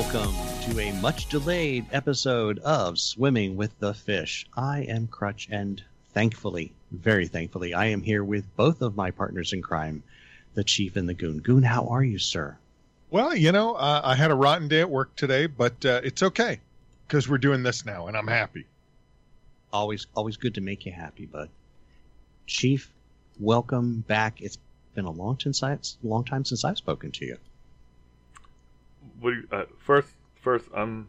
Welcome to a much delayed episode of Swimming with the Fish. I am Crutch, and thankfully, very thankfully, I am here with both of my partners in crime, the Chief and the Goon. Goon, how are you, sir? Well, you know, uh, I had a rotten day at work today, but uh, it's okay because we're doing this now, and I'm happy. Always, always good to make you happy, bud. Chief, welcome back. It's been a long time since long time since I've spoken to you. What do you, uh, first, first, I'm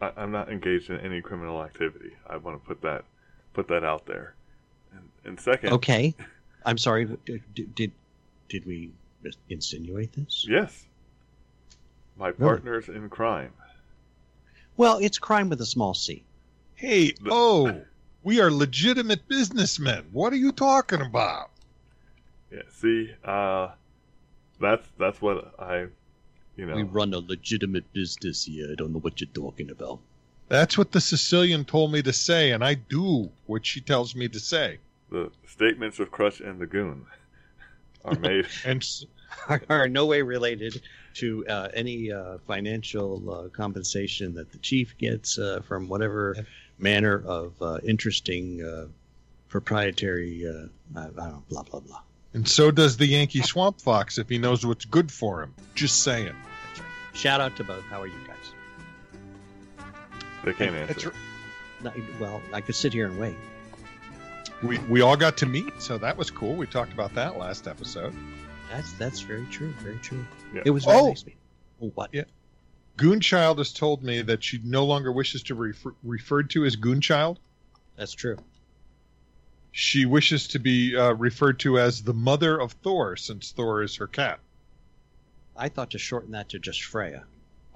I, I'm not engaged in any criminal activity. I want to put that put that out there. And, and second, Okay, I'm sorry. Did did, did we insinuate this? yes, my partners in crime. Well, it's crime with a small c. Hey, oh, we are legitimate businessmen. What are you talking about? Yeah, see, uh, that's that's what I, you know, We run a legitimate business here. I don't know what you're talking about. That's what the Sicilian told me to say, and I do what she tells me to say. the statements of Crutch and the Goon are made. And Are in no way related to uh, any uh, financial uh, compensation that the chief gets uh, from whatever manner of uh, interesting uh, proprietary. Uh, I don't know, blah blah blah. And so does the Yankee Swamp Fox if he knows what's good for him. Just saying. Shout out to both. How are you guys? They can't answer. r- Well, I could sit here and wait. We we all got to meet, so that was cool. We talked about that last episode. That's that's very true. Very true. Yeah. It was very Oh! nice. meeting. Oh, what? Yeah. Goonchild has told me that she no longer wishes to be refer- referred to as Goonchild. That's true. She wishes to be uh, referred to as the mother of Thor, since Thor is her cat. I thought to shorten that to just Freya.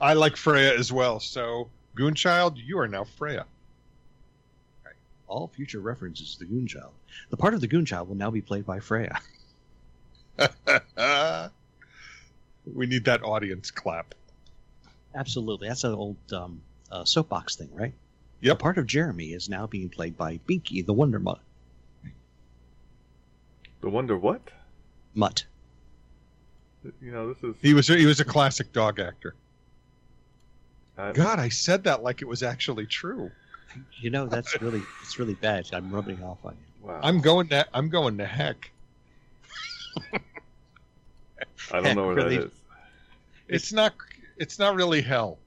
I like Freya as well, so Goonchild, you are now Freya. All future references to the Goonchild. The part of the Goonchild will now be played by Freya. we need that audience clap. Absolutely. That's an old um, uh, soapbox thing, right? Yep. The part of Jeremy is now being played by Binky, the Wonder Mutt. The Wonder what? Mutt. You know, this is. He was he was a classic dog actor. I, God, I said that like it was actually true. You know that's really it's really bad. I'm rubbing off on you. wow. I'm going to I'm going to heck. I don't know where that really- is. It's not it's not really hell.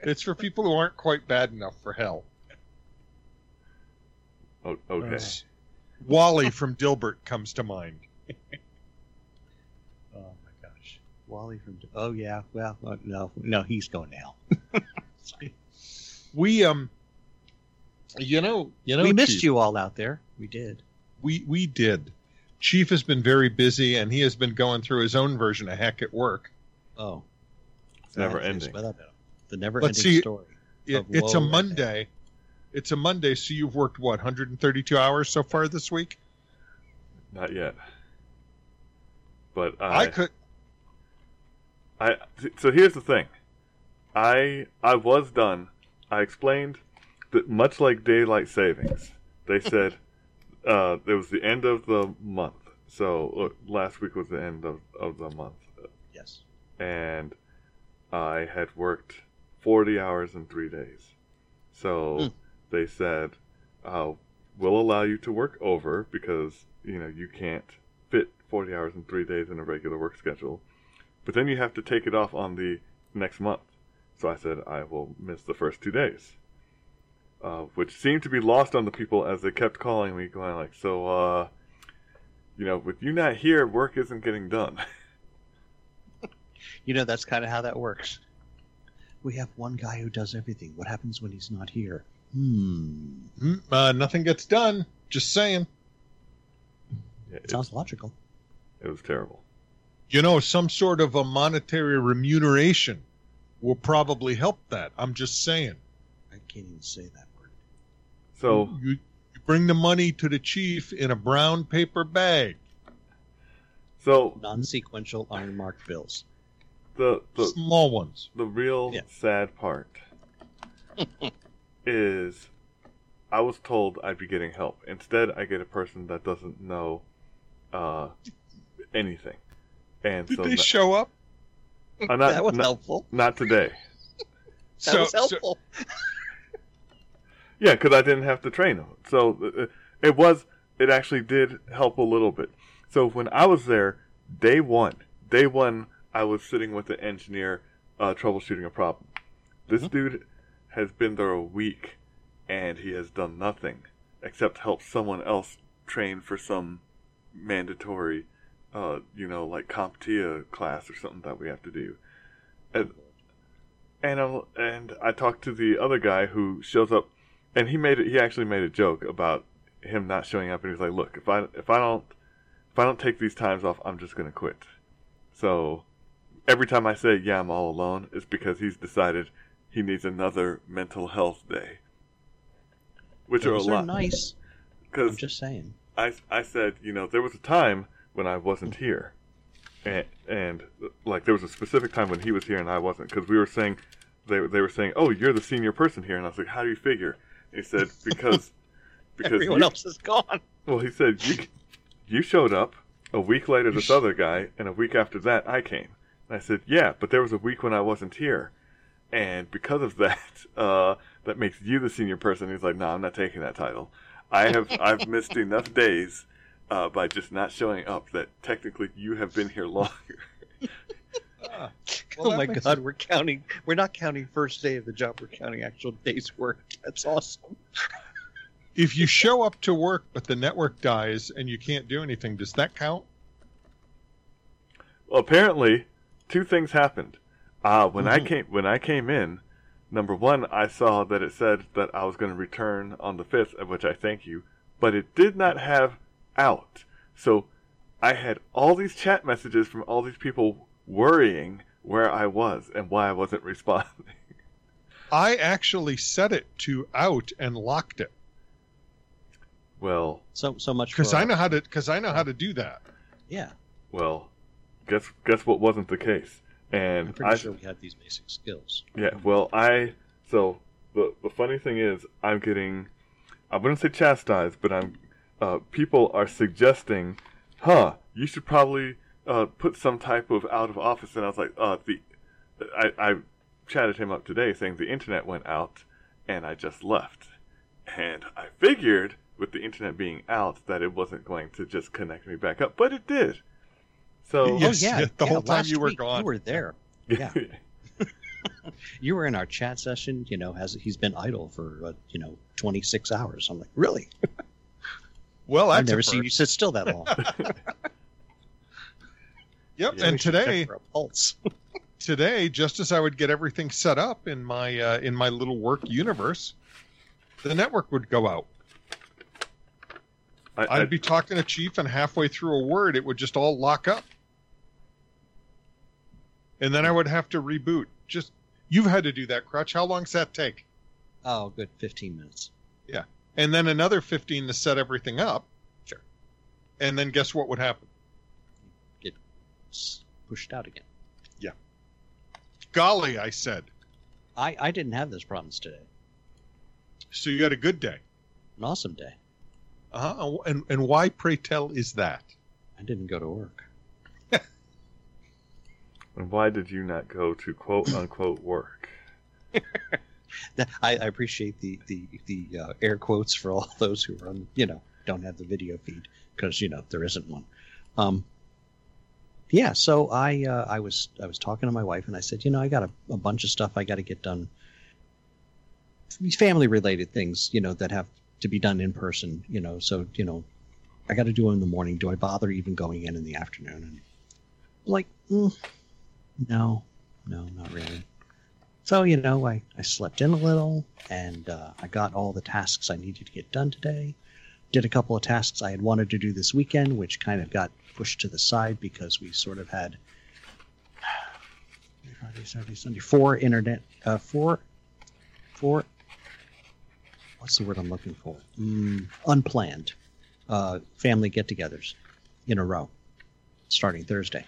It's for people who aren't quite bad enough for hell. Oh, okay. Wally from Dilbert comes to mind. Oh my gosh, Wally from. Oh yeah, well uh, no, no, he's going to hell. We um you know you know we missed Chief, you all out there. We did. We we did. Chief has been very busy and he has been going through his own version of heck at work. Oh, It's never that is ending. what I- The never-ending Let's see- story. It, it's a woe and Monday. It's a Monday, so you've worked what 132 hours so far this week. Not yet. But I I, could. I, so here's the thing. I I was done. I explained that much like daylight savings, they said uh, it was the end of the month. So last week was the end of, of the month, Yes. and I had worked 40 hours in three days. So Hmm. They said, uh, "We'll allow you to work over because you know you can't fit 40 hours in three days in a regular work schedule, but then you have to take it off on the next month." So I said, "I will miss the first two days," uh, which seemed to be lost on the people as they kept calling me, going like, "So, uh, you know, with you not here, work isn't getting done." You know that's kind of how that works. We have one guy who does everything. What happens when he's not here? Hmm. Mm, Uh, nothing gets done. Just saying. It, Sounds logical. it was terrible. You know, some sort of a monetary remuneration will probably help that. I'm just saying. I can't even say that word. So. you, you bring the money to the chief in a brown paper bag. So Non-sequential iron-marked bills. the the, Small ones. the real Yeah. sad part is I was told I'd be getting help. Instead, I get a person that doesn't know uh, anything. And Did so they na- show up? I'm not, that was not, helpful. not today. That So- was so- helpful. Yeah, because I didn't have to train them. So uh, it was, it actually did help a little bit. So when I was there, day one, day one, I was sitting with the engineer uh, troubleshooting a problem. This dude has been there a week and he has done nothing except help someone else train for some mandatory, uh, you know, like CompTIA class or something that we have to do. And and I'm, and I talked to the other guy who shows up, and he made it. He actually made a joke about him not showing up, and he's like, "Look, if I if I don't if I don't take these times off, I'm just gonna quit." So every time I say, "Yeah, I'm all alone," it's because he's decided he needs another mental health day, which Those are a are lot. nice. I'm just saying. I, I said, you know, there was a time when I wasn't here. And, and like, there was a specific time when he was here and I wasn't. Because we were saying, they, they were saying, oh, you're the senior person here. And I was like, how do you figure? And he said, because, because Everyone you- else is gone. well, he said, you, you showed up a week later, this other guy, and a week after that, I came. And I said, yeah, but there was a week when I wasn't here. And because of that, uh, that makes you the senior person. He's like, no, I'm not taking that title. I have, I've missed enough days, uh, by just not showing up that technically you have been here longer. Ah, well, oh my makes god, we're counting. We're not counting first day of the job. We're counting actual days work. That's awesome. If you show up to work but the network dies and you can't do anything, does that count? Well, apparently, two things happened. Uh, when I Mhm. came when I came in, number one, I saw that it said that I was going to return on the fifth, of which I thank you, but it did not have out. So I had all these chat messages from all these people worrying where I was and why I wasn't responding. I actually set it to out and locked it Well, So so much because I know how to because I know how to do that. Yeah, well, guess guess what wasn't the case. I'm pretty I, sure we had these basic skills. Yeah, well, I so the the funny thing is, I'm getting, I wouldn't say chastised, but I'm, uh, people are suggesting, huh, you should probably uh, put some type of out of office. And I was like, uh, the, I I chatted him up today saying the internet went out, and I just left, and I figured with the internet being out that it wasn't going to just connect me back up, but it did. So Yes, oh yeah, yeah, the yeah, whole time you were week gone. You were there. Yeah. You were in our chat session. You know, has he's been idle for uh, you know 26 hours. I'm like, really? Well, I've never seen you sit still that long. Yep, Yeah, and We should check today for a pulse. today, just as I would get everything set up in my uh, in my little work universe, the network would go out. I, I, I'd be talking to Chief, and halfway through a word, it would just all lock up, and then I would have to reboot. Just you've had to do that, Crutch. How long's that take? Oh, good 15 minutes. Yeah, and then another fifteen to set everything up. Sure. And then guess what would happen? S- Pushed out again. Yeah. Golly, I said. I I didn't have those problems today. So you had a good day. An awesome day. Uh-huh. And and why, pray tell, is that? I didn't go to work. and why did you not go to quote unquote work? I, I appreciate the the the uh, air quotes for all those who are on, you know don't have the video feed because you know there isn't one. Um, yeah, so I uh, I was I was talking to my wife and I said, you know, I got a, a bunch of stuff I got to get done. Family related things, you know, that have to be done in person, you know. So you know, I got to do it in the morning. Do I bother even going in in the afternoon? And like, mm, no, no, not really. So, you know, I, I slept in a little and uh, I got all the tasks I needed to get done today. Did a couple of tasks I had wanted to do this weekend, which kind of got pushed to the side because we sort of had Friday, Saturday, Sunday, four internet, uh, four, four, what's the word I'm looking for? Mm, unplanned uh, family get togethers in a row starting Thursday.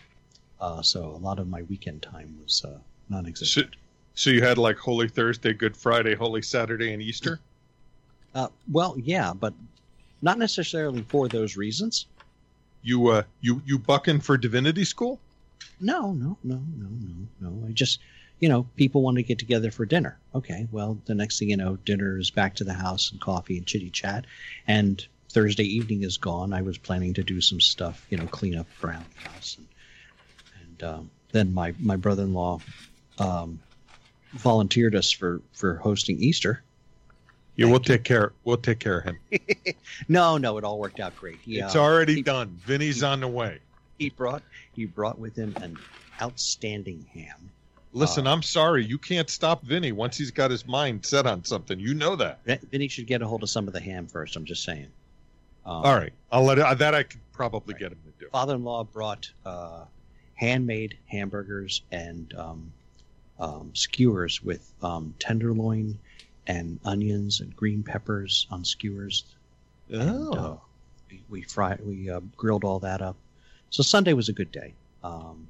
Uh, so a lot of my weekend time was uh, non existent. So you had like Holy Thursday, Good Friday, Holy Saturday, and Easter. Uh, well, yeah, but not necessarily for those reasons. You uh, you you bucking for divinity school? No, no, no, no, no, no. I just, you know, people want to get together for dinner. Okay, well, the next thing you know, dinner is back to the house and coffee and chitty chat. And Thursday evening is gone. I was planning to do some stuff, you know, clean up around the house. And, and um, then my, my brother in law um, volunteered us for, for hosting Easter. Yeah, we'll take care. We'll take care of him. No, no, it all worked out great. He, it's uh, already he- done. Vinny's on the way. he brought he brought with him an outstanding ham. Listen, Uh, I'm sorry. You can't stop Vinny once he's got his mind set on something. You know that. Vin- Vinny should get a hold of some of the ham first. I'm just saying. Um, All right. I'll let it, that I could probably get him to do. Father-in-law brought uh, handmade hamburgers and um, um, skewers with um, tenderloin and onions and green peppers on skewers. And, uh, Oh. we, we fried, we uh, grilled all that up. So Sunday was a good day. Um,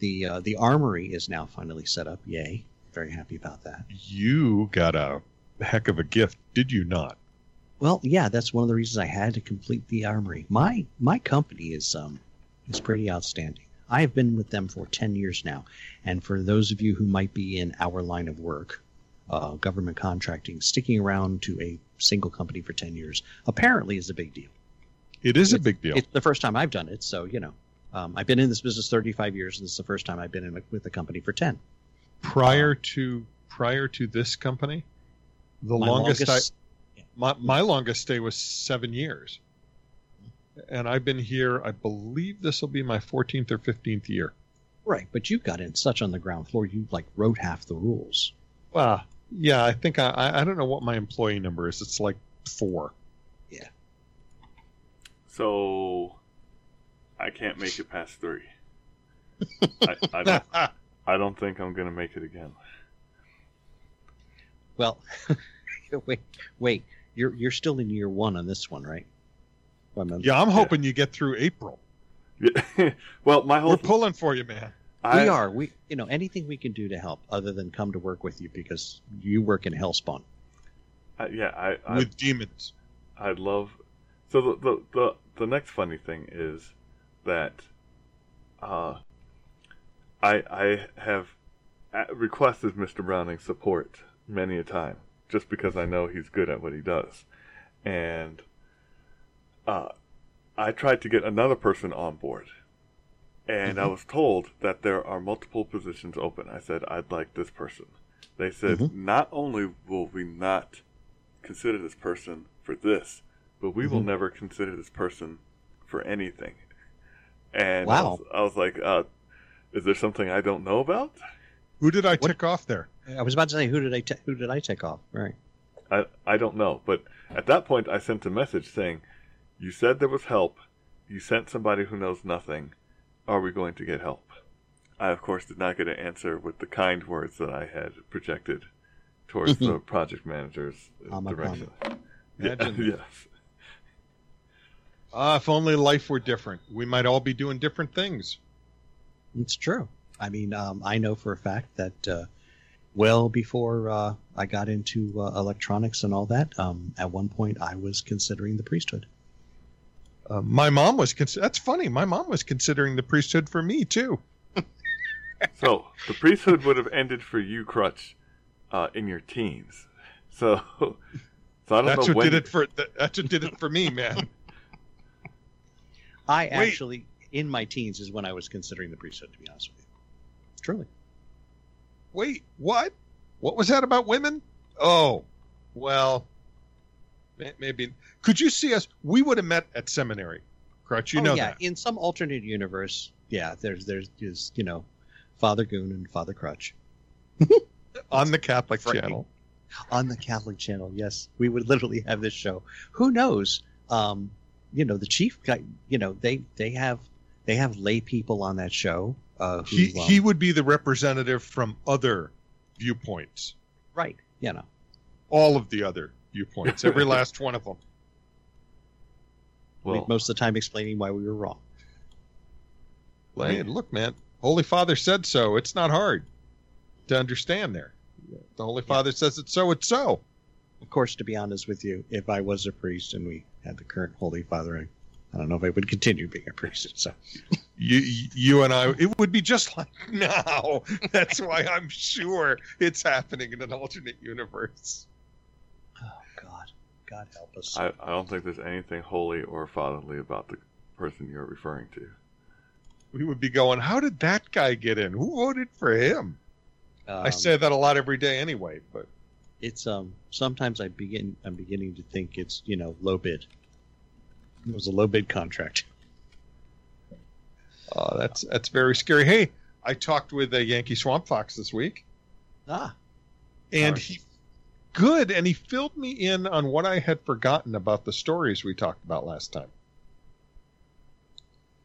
the uh, the armory is now finally set up. Yay! Very happy about that. You got a heck of a gift, did you not? Well, yeah, that's one of the reasons I had to complete the armory. My my company is um is pretty outstanding. I have been with them for ten years now, and for those of you who might be in our line of work, uh, government contracting, sticking around to a single company for ten years apparently is a big deal. It is a big deal. It's the first time I've done it, so you know, um, I've been in this business thirty five years, and this is the first time I've been in a, with a company for ten. prior to prior to this company, the My longest, longest- I my, my longest stay was seven years, and I've been here. I believe this will be my 14th or 15th year. right, but you got in such on the ground floor, you like wrote half the rules. Well, yeah, I think I I I don't know what my employee number is. It's like four. Yeah. So I can't make it past three. I, I don't. I don't think I'm gonna make it again. Well, wait, wait. You're you're still in year one on this one, right? I'm- yeah, I'm hoping you get through April. Yeah. well, my whole We're pulling for you, man. I, we are. We, you know, anything we can do to help, other than come to work with you because you work in Hellspawn. I, yeah, I, I with demons. I'd love. So the, the the the next funny thing is that uh, I I have requested Mr. Browning's support many a time just because I know he's good at what he does, and uh, I tried to get another person on board, and I Mhm. was told that there are multiple positions open. I said I'd like this person. They said Mhm. not only will we not consider this person for this, but we will Mhm. never consider this person for anything. And I, Wow. was, I was like, uh, is there something I don't know about? Who did I What- tick off there? I was about to say, who did I who did I take off? Right. I, I don't know. But at that point, I sent a message saying, You said there was help. You sent somebody who knows nothing. Are we going to get help? I, of course, did not get an answer with the kind words that I had projected towards the project manager's Amagama. direction. Yeah, Imagine. yes. Ah, if only life were different. We might all be doing different things. It's true. I mean, um, I know for a fact that uh, well before uh, I got into uh, electronics and all that, um, at one point I was considering the priesthood. Uh, my mom was. Cons- that's funny. My mom was considering the priesthood for me too. So the priesthood would have ended for you, Crutch, uh, in your teens. So, so I don't That's know what when. did it for. That's what did it for me, man. I Wait. actually, in my teens, is when I was considering the priesthood. To be honest with you, truly. Wait, what? What was that about women? Oh, well, maybe. Could you see us? We would have met at seminary. Crutch, you oh, know yeah, that. in some alternate universe, yeah, there's there's is you know, Father Goon and Father Crutch On the Catholic Frightening. channel. on the Catholic channel. Yes, we would literally have this show. Who knows? Um, you know, the chief guy. You know, they they have they have lay people on that show. Uh, who, He, um, he would be the representative from other viewpoints. right. You know, All of the other viewpoints. Every last one of them. well, most of the time explaining why we were wrong. Hey, look, man. Holy Father said so. It's not hard to understand there. The Holy Father says it's so, it's so. Of course, to be honest with you, if I was a priest and we had the current Holy Father, I, I don't know if I would continue being a priest. So You, you and I, it would be just like now. That's why I'm sure it's happening in an alternate universe. Oh God, God help us. I, I don't think there's anything holy or fatherly about the person you're referring to. We would be going, how did that guy get in? Who voted for him? I Um, say that a lot every day anyway, but it's um. Sometimes I begin. I'm beginning to think it's you know low bid. It was a low bid contract. uh, that's that's very scary. Hey, I talked with a Yankee Swamp Fox this week, Ah, and Sorry. he good, and he filled me in on what I had forgotten about the stories we talked about last time.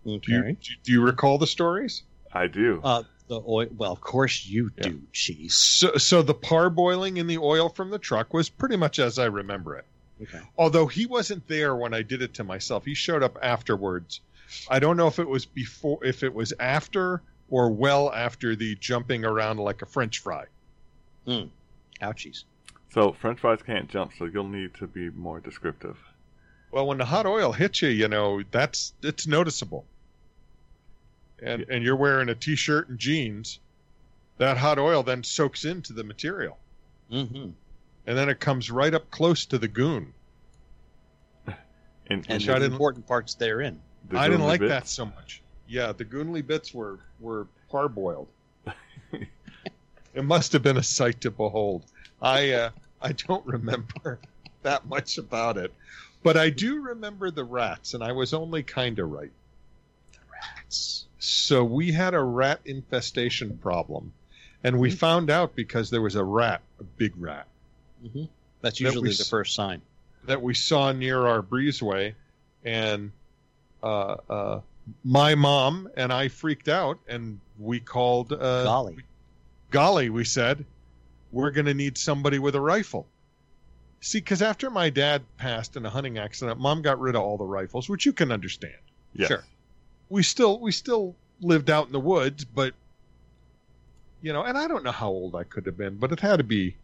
okay. Do you do you recall the stories? I do. Uh, the oil. Well, of course you Yeah. do, cheese. So, so the parboiling in the oil from the truck was pretty much as I remember it. Okay. Although he wasn't there when I did it to myself, he showed up afterwards. I don't know if it was before, if it was after or well after the jumping around like a French fry. Mm. Ouchies. so French fries can't jump, so you'll need to be more descriptive. Well, when the hot oil hits you, you know that's it's noticeable. And and you're wearing a t-shirt and jeans, that hot oil then soaks into the material, Mm-hmm. and then it comes right up close to the goon. In, And Which in the important parts therein. the I didn't like bits, that so much. Yeah, the goonly bits were were parboiled. it must have been a sight to behold. I uh, I don't remember that much about it, but I do remember the rats, and I was only kind of right. The rats. So we had a rat infestation problem, and we Mhm. found out because there was a rat, a big rat, Mm-hmm. That's That we usually the first sign. that we saw near our breezeway, and uh, uh, my mom and I freaked out, and we called uh, Golly. golly, we said, we're going to need somebody with a rifle. See, because after my dad passed in a hunting accident, mom got rid of all the rifles, which you can understand. Yes. Sure. We still we still lived out in the woods, but you know, and I don't know how old I could have been, but it had to be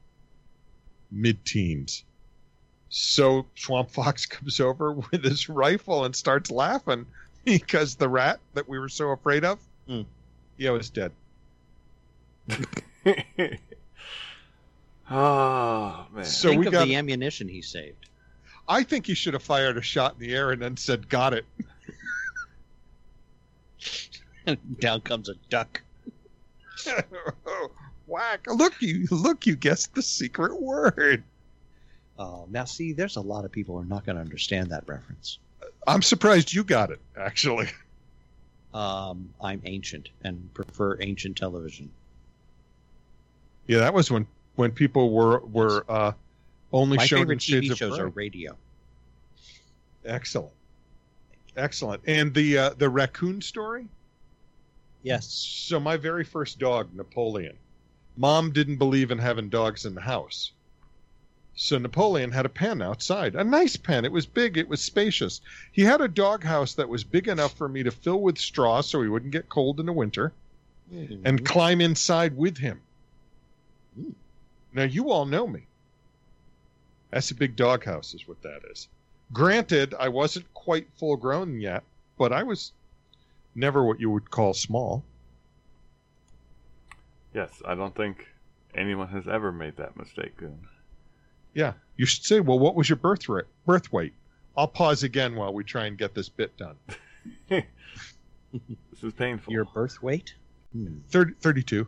mid-teens. So Swamp Fox comes over with his rifle and starts laughing because the rat that we were so afraid of, Hmm. yeah, was dead. oh man. So Think we of got the ammunition he saved. I think he should have fired a shot in the air and then said, "Got it." Down comes a duck. Whack! Look, you look, you guessed the secret word. Oh, now see, there's a lot of people who are not going to understand that reference. I'm surprised you got it. Actually, Um, I'm ancient and prefer ancient television. yeah, that was when when people were were uh, only My shown in favorite Shades TV of shows are radio. Excellent, excellent. And the uh, the raccoon story. Yes. So my very first dog, Napoleon. Mom didn't believe in having dogs in the house. So Napoleon had a pen outside, a nice pen. It was big, it was spacious. He had a dog house that was big enough for me to fill with straw so he wouldn't get cold in the winter and climb inside with him. Mm. Now you all know me. That's a big dog house is what that is. Granted, I wasn't quite full grown yet, but I was never what you would call small. yes, I don't think anyone has ever made that mistake. Goon. Yeah, you should say, well, what was your birth rate, birth weight? I'll pause again while we try and get this bit done. This is painful. Your birth weight? Hmm. 30, 32.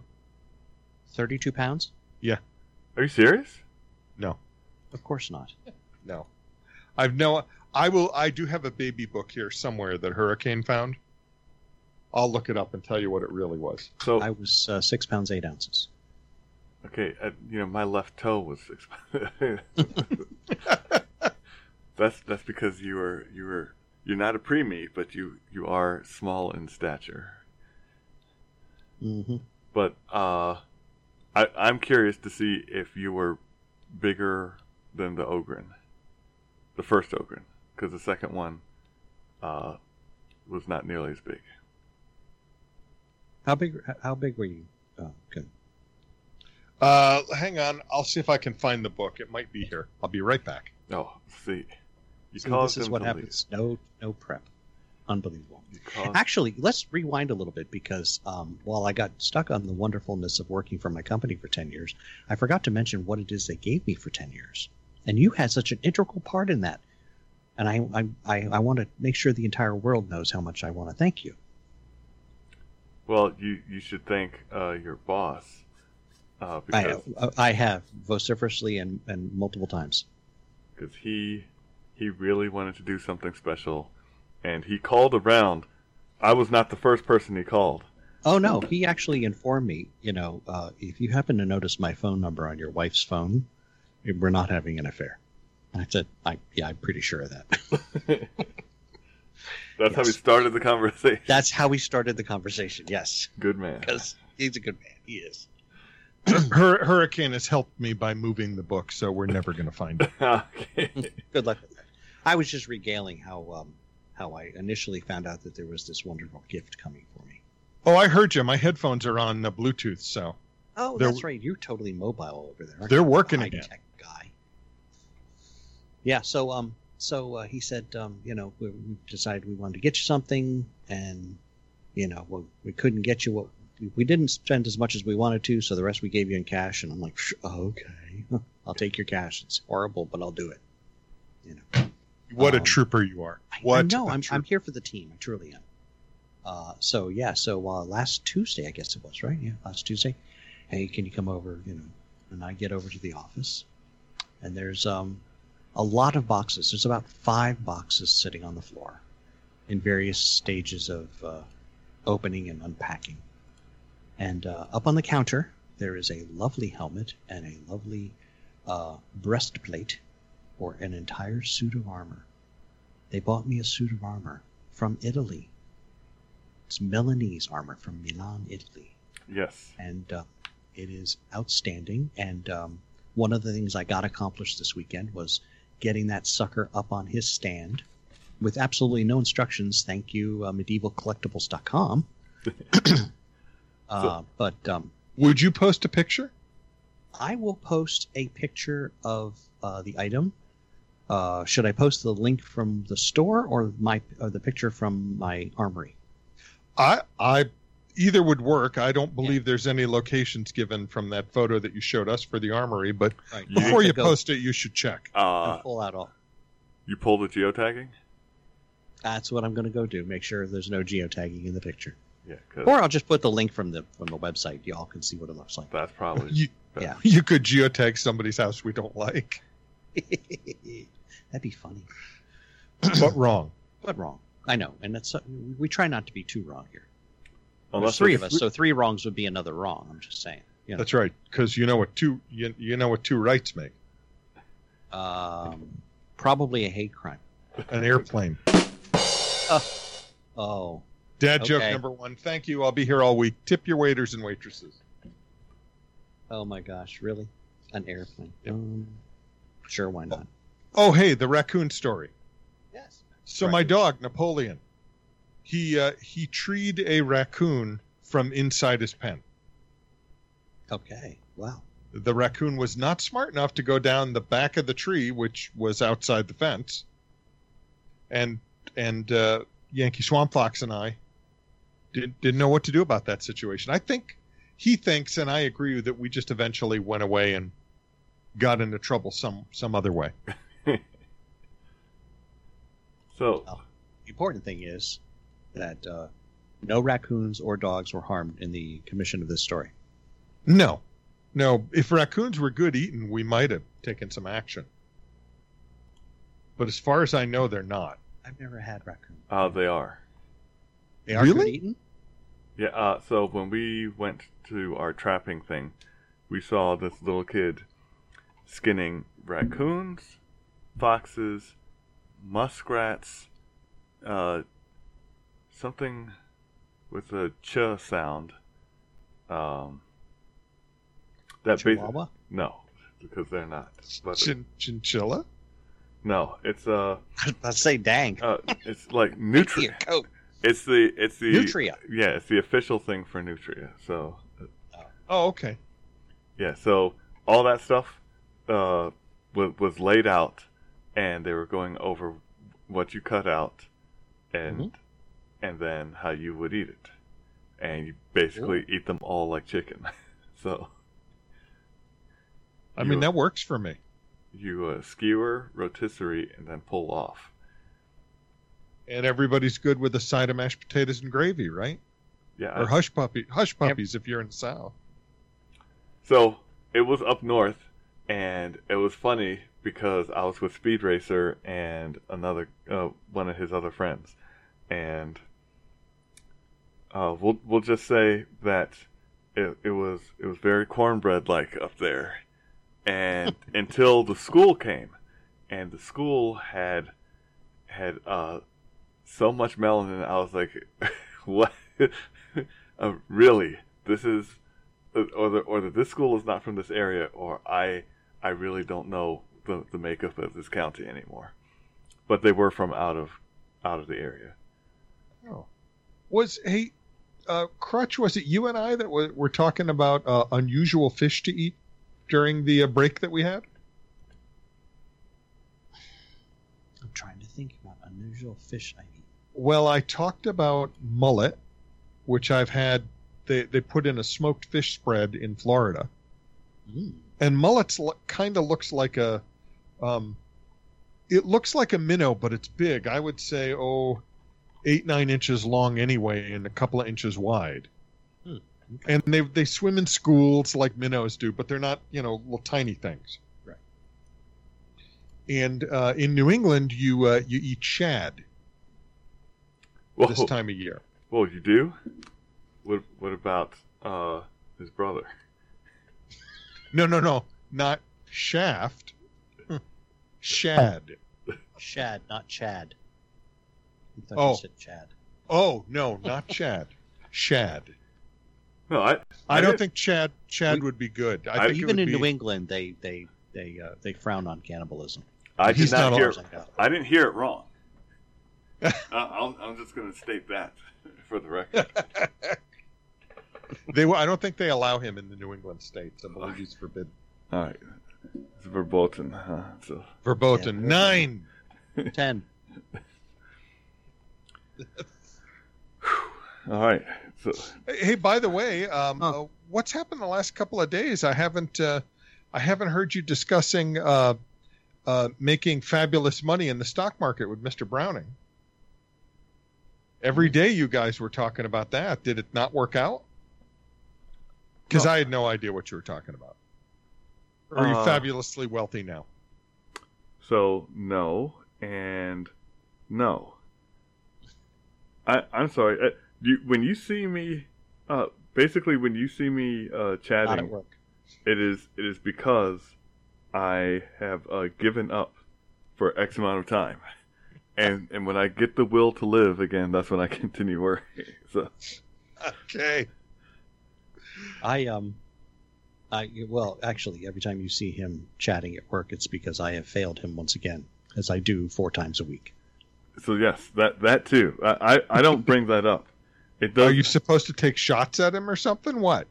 32 pounds? Yeah. Are you serious? No, Of course not. no. I've no. I will. I do have a baby book here somewhere that Hurricane found. I'll look it up and tell you what it really was. So I was uh, six pounds eight ounces. okay, uh, you know my left toe was. six. that's that's because you were you were you're not a preemie, but you you are small in stature. Mm-hmm. But uh, I I'm curious to see if you were bigger than the Ogren, the first Ogren, because the second one uh was not nearly as big. How big? How big were you? Oh, good. Uh, hang on. I'll see if I can find the book. It might be here. I'll be right back. Oh, see, you See, this is what to happens. No, no prep. Unbelievable. Caused- Actually, let's rewind a little bit because um, while I got stuck on the wonderfulness of working for my company for 10 years, I forgot to mention what it is they gave me for 10 years. And you had such an integral part in that. And I, I, I, I want to make sure the entire world knows how much I want to thank you. Well, you you should thank uh, your boss uh, I, because I have vociferously and, and multiple times. because he he really wanted to do something special, and he called around. I was not the first person he called. Oh no, he actually informed me. You know, uh, if you happen to notice my phone number on your wife's phone, we're not having an affair. I said, I yeah, I'm pretty sure of that. That's how we started the conversation. That's how we started the conversation. Yes, Good man. because he's a good man. He is. Hur- Hurricane has helped me by moving the book, so we're never going to find it. okay. Good luck with that. I was just regaling how um, how I initially found out that there was this wonderful gift coming for me. Oh, I heard you. My headphones are on uh, Bluetooth, so Oh, They're- that's right. You're totally mobile over there. they're working again. tech guy. Yeah. So um, so uh, he said um, you know, we, we decided we wanted to get you something, and you know, well, we couldn't get you what we didn't spend as much as we wanted to, so the rest we gave you in cash. And I'm like, "Psh, okay, I'll take your cash. It's horrible, but I'll do it. You know. What a Um, trooper you are! What? A I'm, trooper. I'm here for the team. I truly am. Uh, so yeah. So uh, last Tuesday, I guess it was right. Yeah, last Tuesday. Hey, can you come over? You know, and I get over to the office, and there's um a lot of boxes. There's about five boxes sitting on the floor, in various stages of uh, opening and unpacking. And uh, up on the counter, there is a lovely helmet and a lovely uh, breastplate for an entire suit of armor. They bought me a suit of armor from Italy. It's Milanese armor from Milan, Italy, Yes. and uh, it is outstanding. And um, one of the things I got accomplished this weekend was getting that sucker up on his stand with absolutely no instructions. Thank you, uh, medievalcollectibles.com. uh, but um, Would you post a picture? I will post a picture of uh, the item. Uh, should I post the link from the store or my or the picture from my armory? I, I, either would work. I don't believe there's any locations given from that photo that you showed us for the armory, but Right. before you post it, you should check. Uh, pull out all. you pull the geotagging? That's what I'm going to go do. Make sure there's no geotagging in the picture, Yeah, 'cause or I'll just put the link from the from the website. Y'all can see what it looks like. that's probably You, Yeah. you could geotag somebody's house we don't like, That'd be funny, but wrong. but wrong. I know, and that's uh, we try not to be too wrong here. Unless There's three of us, so three wrongs would be another wrong. I'm just saying. You know, That's right, because you know what two you, you know what two rights make. um, probably a hate crime. An airplane. Oh, Dad joke number one. Thank you. I'll be here all week. Tip your waiters and waitresses. Oh my gosh, really? An airplane? Yep. Um, sure, why not? Oh, hey, the raccoon story. Yes. So my dog Napoleon, he uh, he treed a raccoon from inside his pen. Okay. Wow. The raccoon was not smart enough to go down the back of the tree, which was outside the fence. And and uh, Yankee Swamp Fox and I didn't didn't know what to do about that situation. I think he thinks, and I agree, that we just eventually went away and got into trouble some some other way. So The important thing is that uh, no raccoons or dogs were harmed in the commission of this story. No, no. If raccoons were good eating, we might have taken some action. But as far as I know, they're not. I've never had raccoons. uh, they are. They are good Really? eaten? Yeah. Uh, so when we went to our trapping thing, we saw this little kid skinning raccoons, foxes, muskrats, uh, something with a ch sound. Um, that basi- no, because they're not. But Chin- chinchilla? no, it's uh, Let's say dang. uh, it's like nutria. It's the it's the Nutria. Yeah, it's the official thing for nutria. So Oh, okay. Yeah, so all that stuff uh, was, was laid out, and they were going over what you cut out, and Mhm. And then how you would eat it, and you basically eat them all like chicken. so I You- mean, that works for me. you uh, skewer, rotisserie, and then pull off. And everybody's good with a side of mashed potatoes and gravy, right? Yeah, Or I- hush puppy, hush puppies if you're in the south. So it was up north, and it was funny because I was with Speed Racer and another uh, one of his other friends, and uh, we'll we'll just say that it, it was it was very cornbread like up there, and until the school came, and the school had had uh, so much melanin, I was like, what? uh, really? This is or the, or that this school is not from this area, or I I really don't know the, the makeup of this county anymore. But they were from out of out of the area. Oh, was hey, uh, Crutch? Was it you and I that were, were talking about uh, unusual fish to eat during the uh, break that we had? I'm trying to think about unusual fish I eat. Well, I talked about mullet, which I've had. They they put in a smoked fish spread in Florida, Mm. and mullet's lo- kind of looks like a, um, it looks like a minnow, but it's big. I would say oh, eight nine inches long anyway, and a couple of inches wide. Hmm, And they they swim in schools like minnows do, but they're not you know little tiny things. Right. And uh, in New England, you uh, you eat shad Well, this time of year. well, you do. What what about uh, his brother? No, no, no, not shaft. Shad. Shad, not Chad. I thought Oh. you said Chad. Oh no, not Chad. Shad. No, I I, I don't think Chad Chad We- would be good. I I- think Even in be- New England, they they they uh, they frown on cannibalism. I did He's not not hear. As far as I. I didn't hear it wrong. uh, I'm, I'm just going to state that for the record. They, I don't think they allow him in the New England states. I believe he's forbidden. All right, it's verboten. Huh? So Verboten Yeah. nine. Ten. all right, so Hey, by the way, um, Huh. uh, what's happened the last couple of days? I haven't uh, I haven't heard you discussing uh, uh, making fabulous money in the stock market with Mr. Browning. Every day you guys were talking about that. Did it not work out? Because No. I had no idea what you were talking about. Or are you Uh, fabulously wealthy now? So no and no. I I'm sorry. Uh, you, when you see me, uh, basically when you see me uh, at chatting, work. it is it is because I have uh, given up for X amount of time, and and when I get the will to live again, that's when I continue working. So Okay. I um, I well, actually, every time you see him chatting at work, it's because I have failed him once again, as I do four times a week. So yes, that that too. I I, I don't bring that up. It Are you supposed to take shots at him or something? What?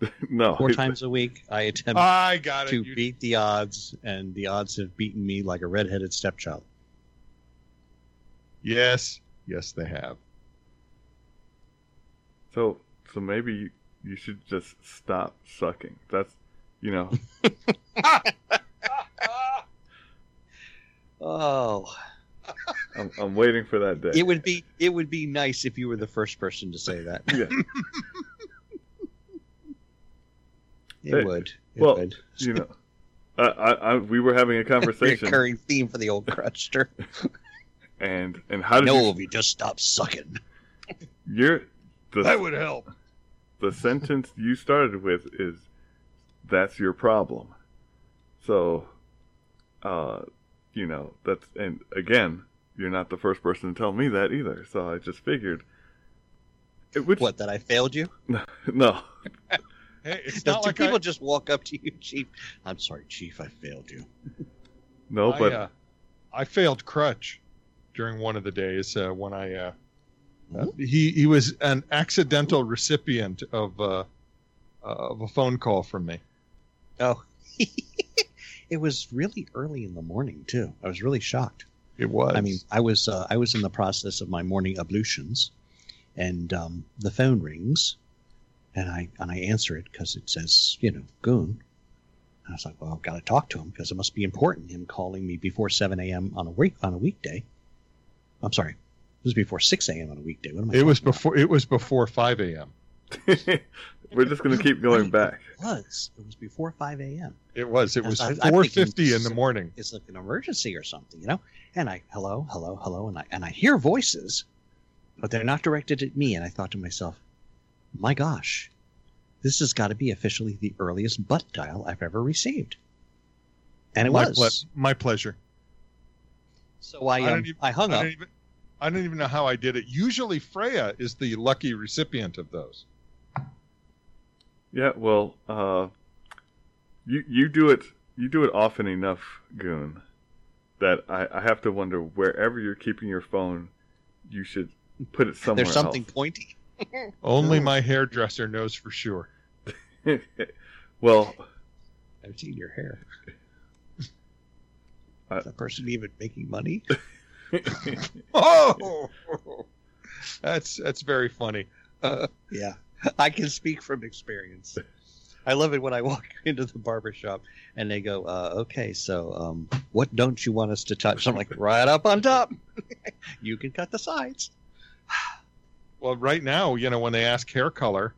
no Four it- times a week, I attempt I got it. to You- beat the odds, and the odds have beaten me like a redheaded stepchild. Yes. Yes, they have. So so maybe you, you should just stop sucking. That's you know I'm, I'm waiting for that day. it would be it would be nice if you were the first person to say that. Yeah. It Hey, would. It well, would. you know, I, I, I we were having a conversation, Recurring theme for the old crutchster. and and how did no, you, if you just stop sucking. you're the That would help. the sentence you started with is that's your problem. So, uh, you know that's and again, you're not the first person to tell me that either. So I just figured, which What? That I failed you? no, Hey, it's Do not like people I, just walk up to you, Chief? I'm sorry, Chief. I failed you. no, I, but uh, I failed Crutch during one of the days uh, when I uh, uh, he he was an accidental recipient of uh, uh, of a phone call from me. Oh, it was really early in the morning too. I was really shocked. It was. I mean, I was uh, I was in the process of my morning ablutions, and um, the phone rings, and I and I answer it because it says you know Goon. And I was like, well, I've got to talk to him because it must be important. Him calling me before seven a.m. on a week on a weekday. I'm sorry, it was before six a.m. on a weekday. What am I? it was talking about? before. It was before five a.m. We're just gonna keep going back. It was. It was before five a.m. It was. It was I- I'm four fifty in the morning. It's like an emergency or something, you know. And I hello, hello, hello, and I and I hear voices, but they're not directed at me. And I thought to myself, my gosh, this has got to be officially the earliest butt dial I've ever received. And it my, was. ple- my pleasure. so I I um, don't even- I hung I up. even. I don't even know how I did it. Usually, Freya is the lucky recipient of those. Yeah, well, uh, you you do it you do it often enough, Goon, that I, I have to wonder wherever you're keeping your phone, you should put it somewhere There's something else. pointy. Only Oh. my hairdresser knows for sure. well, I've seen your hair. I- Is that person even making money? Oh, that's that's very funny. Yeah, I can speak from experience. I love it when I walk into the barber shop and they go, uh, "Okay, so um, what don't you want us to touch?" I'm like, "Right up on top. you can cut the sides." Well, right now, you know, when they ask hair color,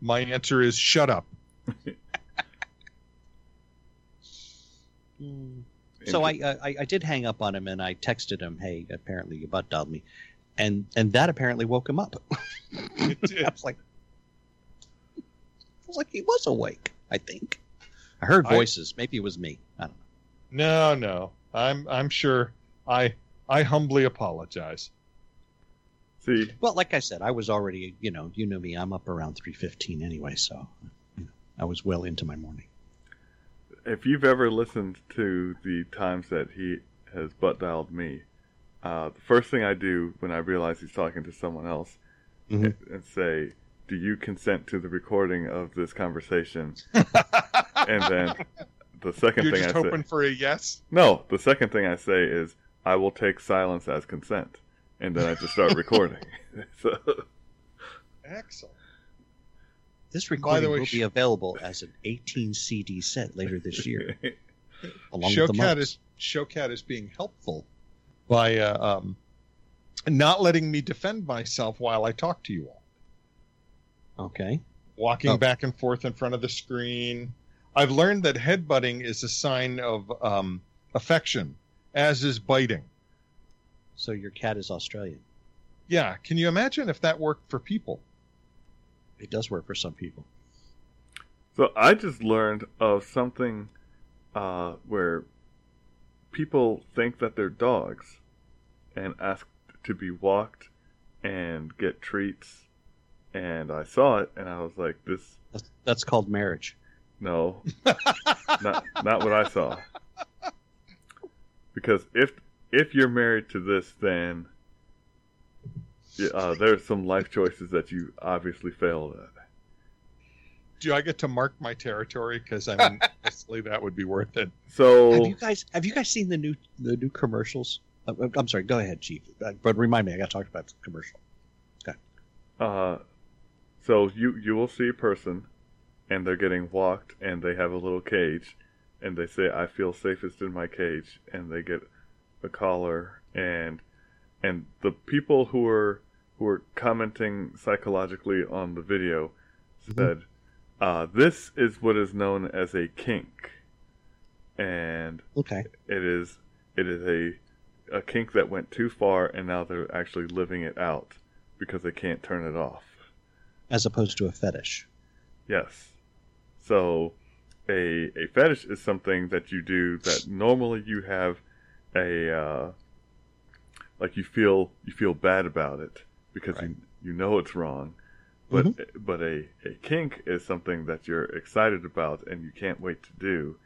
my answer is shut up. So I, uh, I I did hang up on him and I texted him, "Hey, apparently you butt dialed me," and and that apparently woke him up. It did. I was like, was like, he was awake. I think I heard I- voices. Maybe it was me. I don't know. No, no. I'm I'm sure. I I humbly apologize. see, Well, like I said, I was already, you know, you know me. I'm up around three fifteen anyway, so you know, I was well into my morning. if you've ever listened to the times that he has butt dialed me, uh, the first thing I do when I realize he's talking to someone else Mhm. and say, "Do you consent to the recording of this conversation?" and then the 2nd You're thing just I hoping say, for a yes. no, the second thing I say is, "I will take silence as consent," and then I just start recording. so, Excellent. This recording way, will sh- be available as an 18 CD set later this year, along with the Showcat mugs. is Showcat is being helpful by uh, um, not letting me defend myself while I talk to you all. Okay. Walking Oh. back and forth in front of the screen. I've learned that headbutting is a sign of um, affection, as is biting. So your cat is Australian. Yeah, can you imagine if that worked for people? It does work for some people. so I just learned of something uh, where people think that they're dogs and ask to be walked and get treats. And I saw it, and I was like, "This That's, that's called marriage. No, not not what I saw. Because if if you're married to this, then yeah, uh, there's some life choices that you obviously failed at. Do I get to mark my territory? Because I mean, honestly, that would be worth it. So Have you guys have you guys seen the new the new commercials? Uh, I'm sorry. Go ahead, Chief. Uh, But remind me, I got to talk about the commercial. Okay. Uh, so you you will see a person, and they're getting walked, and they have a little cage, and they say, "I feel safest in my cage," and they get a collar, and and the people who are who are commenting psychologically on the video said, uh, "This is what is known as a kink," and Okay. it is it is a a kink that went too far, and now they're actually living it out because they can't turn it off. As opposed to a fetish. Yes. So a a fetish is something that you do that normally you have a uh, like you feel you feel bad about it because you you know it's wrong. But but a, a kink is something that you're excited about and you can't wait to do.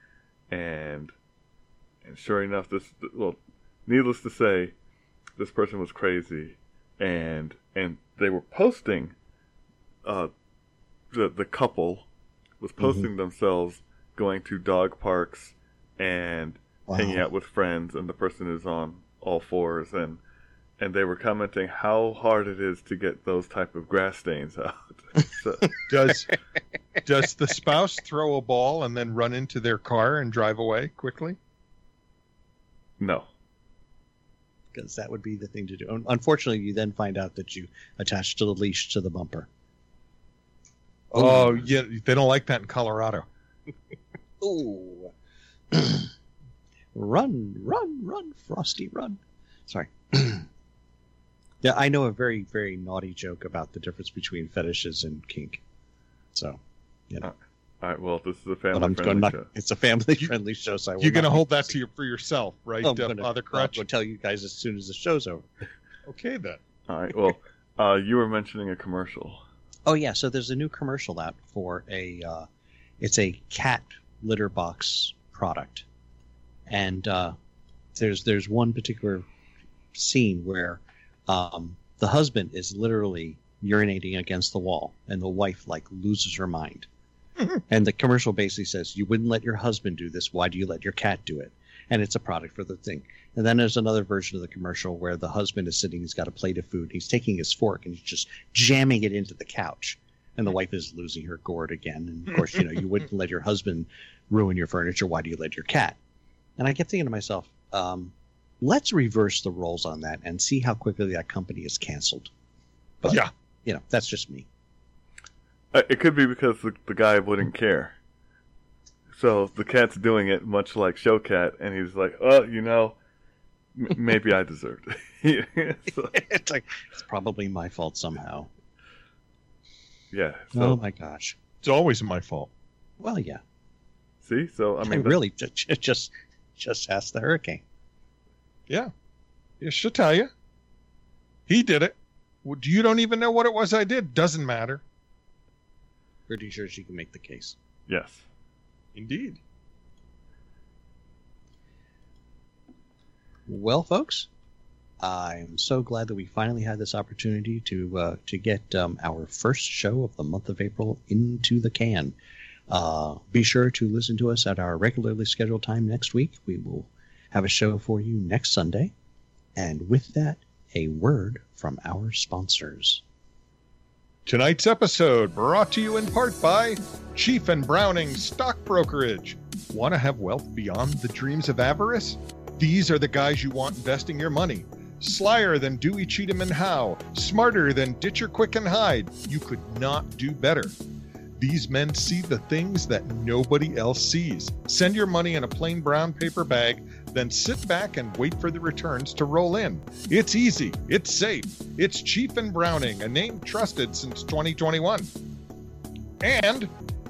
And and sure enough this well needless to say this person was crazy and and they were posting uh the the couple was posting themselves going to dog parks and hanging out with friends and the person is on all fours and and they were commenting how hard it is to get those type of grass stains out. so, Does does the spouse throw a ball and then run into their car and drive away quickly? no. because that would be the thing to do. Unfortunately, you then find out that you attached to the leash to the bumper. Oh, yeah, they don't like that in Colorado. Ooh. run, run, run, Frosty, run. Sorry. yeah, I know a very, very naughty joke about the difference between fetishes and kink. So, All right. Well, this is a family I'm friendly going not. show. It's a family friendly show, so I You're going to hold that to your, for yourself, right, I'm uh, gonna, Father I'll tell you guys as soon as the show's over. Okay, then. All right. Well, uh, you were mentioning a commercial. Oh yeah, so there's a new commercial out for a uh, it's a cat litter box product, and uh, there's there's one particular scene where um, the husband is literally urinating against the wall, and the wife like loses her mind. and the commercial basically says, "You wouldn't let your husband do this. Why do you let your cat do it?" And it's a product for the thing. And then there's another version of the commercial where the husband is sitting, he's got a plate of food, he's taking his fork and he's just jamming it into the couch. And the wife is losing her gourd again. And of course, you know, you wouldn't let your husband ruin your furniture. Why do you let your cat? And I kept thinking to myself, um, let's reverse the roles on that and see how quickly that company is canceled. But, Yeah. You know, that's just me. Uh, It could be because the, the guy wouldn't care. So the cat's doing it much like Showcat, and he's like, "Oh, you know, m- maybe I deserved it." So, it's like, it's probably my fault somehow. yeah. oh my gosh. It's always my fault. Well, yeah. see, so I I mean, mean, that- really, ju- ju- just just ask the hurricane. Yeah. Yeah, she'll tell you. He did it. Well, You don't even know what it was I did. Doesn't matter. Pretty sure she can make the case. yes. Indeed. Well, folks, I'm so glad that we finally had this opportunity to uh, to get um, our first show of the month of April into the can. Uh, be sure to listen to us at our regularly scheduled time next week. We will have a show for you next Sunday. And with that, a word from our sponsors. Tonight's episode brought to you in part by Chief and Browning Stock Brokerage. Want to have wealth beyond the dreams of avarice? These are the guys you want investing your money. Slyer than Dewey Cheatham and Howe, smarter than Ditcher Quick and Hyde. You could not do better. These men see the things that nobody else sees. Send your money in a plain brown paper bag, then sit back and wait for the returns to roll in. It's easy, it's safe, it's Chief and Browning, a name trusted since 2021. And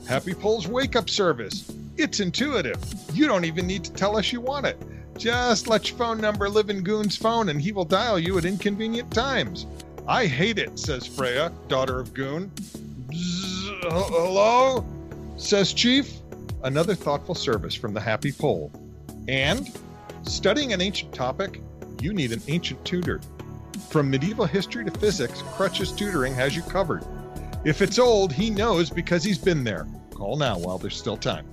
Happy Polls Wake Up Service. It's intuitive. You don't even need to tell us you want it. Just let your phone number live in Goon's phone and he will dial you at inconvenient times. I hate it, says Freya, daughter of Goon. Bzz, hello? Says Chief. Another thoughtful service from the Happy Pole. And studying an ancient topic, you need an ancient tutor. From medieval history to physics, Crutch's tutoring has you covered. If it's old, he knows because he's been there. Call now while there's still time.